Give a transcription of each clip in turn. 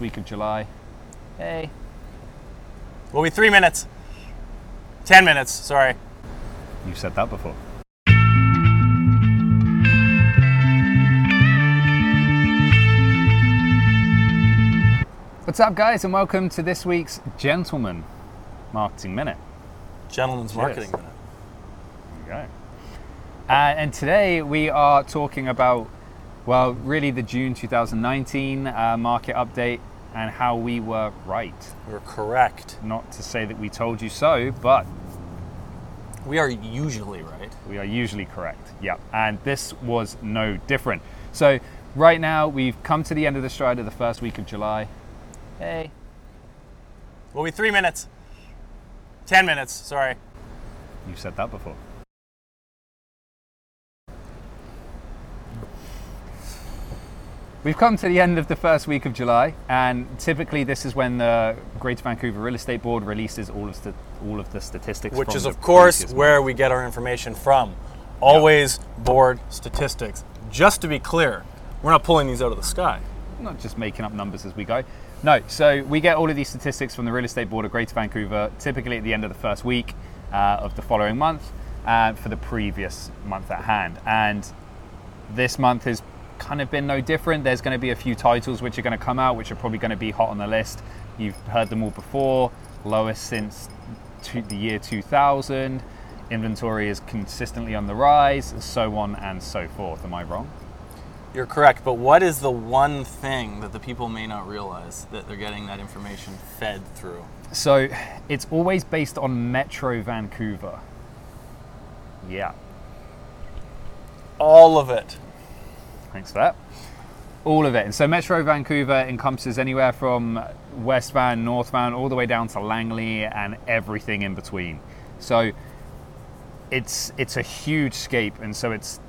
week of July. Hey. We'll be three minutes. Ten minutes, sorry. You've said that before. What's up, guys, and welcome to this week's Gentleman Marketing Minute. Gentleman's Cheers. Marketing Minute. There you go. Uh, and today we are talking about, well, really the June 2019 uh, market update and how we were right. We're correct. Not to say that we told you so, but We are usually right. We are usually correct. Yeah. And this was no different. So, right now, we've come to the end of the stride of the first week of July. Hey. Will be three minutes. Ten minutes, sorry. You've said that before. We've come to the end of the first week of July, and typically this is when the Greater Vancouver Real Estate Board releases all of, st- all of the statistics. Which from is, of course, where we get our information from. Always board statistics. Just to be clear, we're not pulling these out of the sky. not just making up numbers as we go. No, so we get all of these statistics from the Real Estate Board of Greater Vancouver, typically at the end of the first week uh, of the following month uh, for the previous month at hand. And this month has kind of been no different. There's going to be a few titles which are going to come out, which are probably going to be hot on the list. You've heard them all before. Lowest since to the year 2000. Inventory is consistently on the rise, so on and so forth. Am I wrong? You're correct, but what is the one thing that the people may not realize that they're getting that information fed through? So it's always based on Metro Vancouver. Yeah, All of it. Thanks for that. All of it. And so Metro Vancouver encompasses anywhere from West Van, North Van, all the way down to Langley and everything in between. So it's it's a huge scape and so it's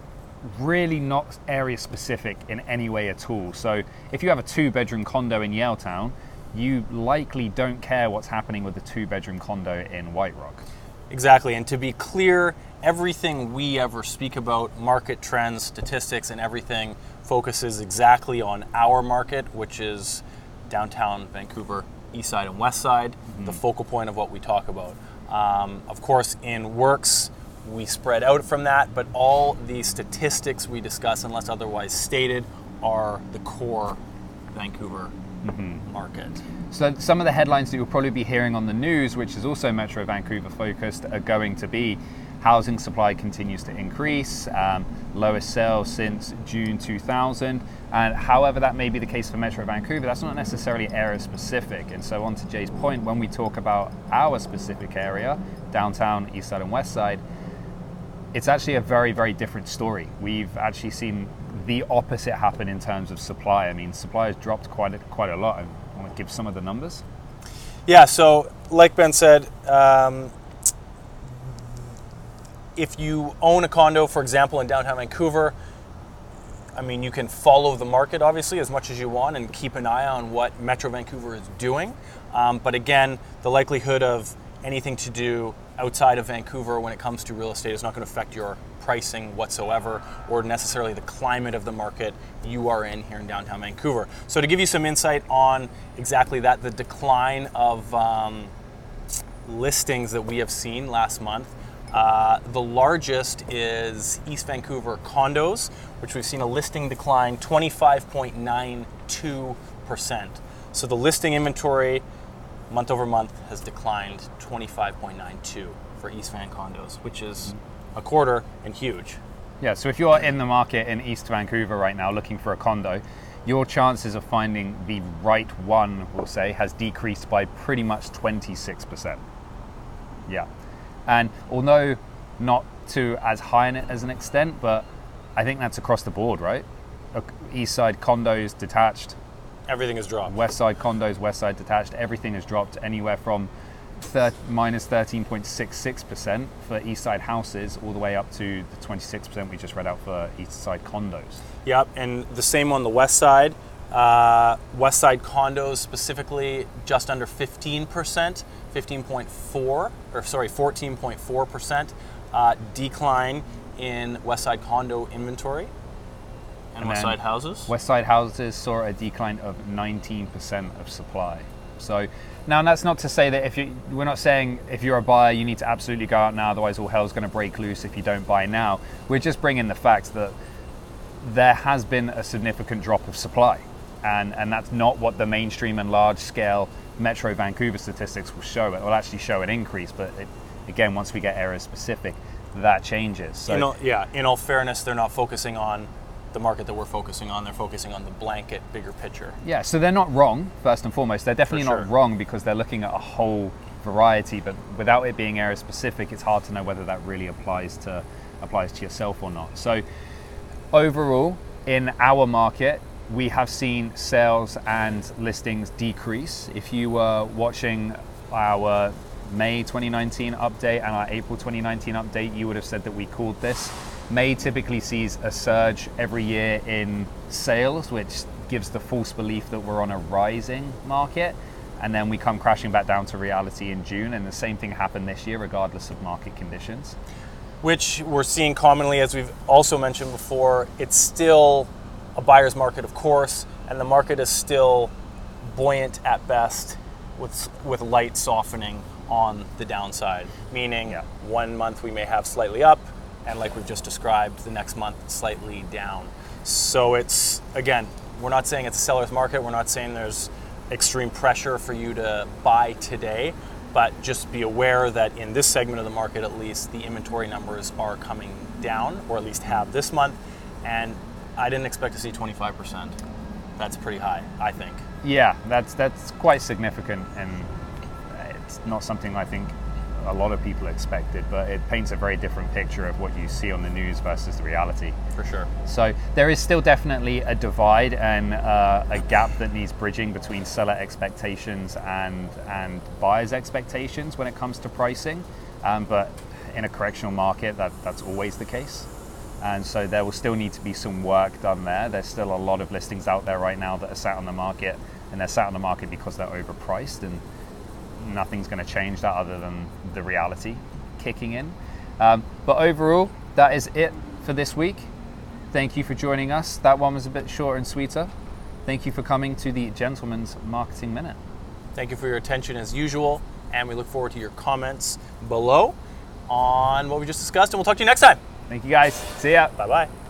really not area specific in any way at all. So if you have a two bedroom condo in Yaletown, you likely don't care what's happening with the two bedroom condo in White Rock. Exactly. And to be clear, everything we ever speak about, market trends, statistics, and everything focuses exactly on our market, which is downtown Vancouver, east side and west side, the focal point of what we talk about. Um, of course, in works, we spread out from that, but all the statistics we discuss, unless otherwise stated, are the core Vancouver market. So some of the headlines that you'll probably be hearing on the news, which is also Metro Vancouver focused, are going to be housing supply continues to increase, um, lowest sales since June 2000. And however that may be the case for Metro Vancouver, that's not necessarily area specific. And so on to Jay's point, when we talk about our specific area, downtown, east side and west side, it's actually a very, very different story. We've actually seen the opposite happen in terms of supply. I mean, supply has dropped quite a, quite a lot. I want to give some of the numbers. Yeah, so like Ben said, um, if you own a condo, for example, in downtown Vancouver, I mean, you can follow the market obviously as much as you want and keep an eye on what Metro Vancouver is doing. Um, but again, the likelihood of anything to do outside of Vancouver when it comes to real estate is not going to affect your pricing whatsoever or necessarily the climate of the market you are in here in downtown Vancouver. So, to give you some insight on exactly that, the decline of um, listings that we have seen last month. Uh, the largest is East Vancouver condos, which we've seen a listing decline 25.92%. So the listing inventory month over month has declined 25.92 for East Van condos, which is a quarter and huge. Yeah, so if you're in the market in East Vancouver right now looking for a condo, your chances of finding the right one, we'll say, has decreased by pretty much 26%. Yeah. And although not to as high as an extent, but I think that's across the board, right? East side condos detached, Everything has dropped. west side condos, west side detached, everything has dropped anywhere from thir- minus 13.66% for east side houses all the way up to the 26% we just read out for east side condos. Yep, and the same on the west side. Uh, west side condos specifically just under 15%, 15.4, or sorry, 14.4% uh, decline in west side condo inventory. And, West Side houses? West Side houses saw a decline of 19% of supply. So now that's not to say that if you we're not saying if you're a buyer you need to absolutely go out now otherwise all hell's going to break loose if you don't buy now. We're just bringing the fact that there has been a significant drop of supply. And and that's not what the mainstream and large scale Metro Vancouver statistics will show. It will actually show an increase, but it, again once we get area specific that changes. So in all, yeah, in all fairness, they're not focusing on the market that we're focusing on. They're focusing on the blanket, bigger picture. Yeah, so they're not wrong, first and foremost. They're definitely For not wrong because they're looking at a whole variety, but without it being area specific, it's hard to know whether that really applies to applies to yourself or not. So overall, in our market, we have seen sales and listings decrease. If you were watching our May 2019 update and our April 2019 update, you would have said that we called this. May typically sees a surge every year in sales, which gives the false belief that we're on a rising market. And then we come crashing back down to reality in June. And the same thing happened this year, regardless of market conditions. which we're seeing commonly, as we've also mentioned before, it's still a buyer's market, of course, and the market is still buoyant at best, with with light softening on the downside. Meaning, Yeah. one month we may have slightly up, and like we've just described, the next month slightly down. So it's again, we're not saying it's a seller's market. We're not saying there's extreme pressure for you to buy today, but just be aware that in this segment of the market, at least, the inventory numbers are coming down, or at least have this month. And I didn't expect to see 25%. That's pretty high, I think. Yeah, that's that's quite significant, and it's not something I think a lot of people expected. But it paints a very different picture of what you see on the news versus the reality. For sure. So there is still definitely a divide and uh, a gap that needs bridging between seller expectations and and buyers' expectations when it comes to pricing. Um, but in a correctional market, that that's always the case. And so there will still need to be some work done there. There's still a lot of listings out there right now that are sat on the market, and they're sat on the market because they're overpriced, and nothing's going to change that other than the reality kicking in. Um, but overall, that is it for this week. Thank you for joining us. That one was a bit shorter and sweeter. Thank you for coming to the Gentleman's Marketing Minute. Thank you for your attention as usual, and we look forward to your comments below on what we just discussed, and we'll talk to you next time. Thank you guys. See ya. Bye bye.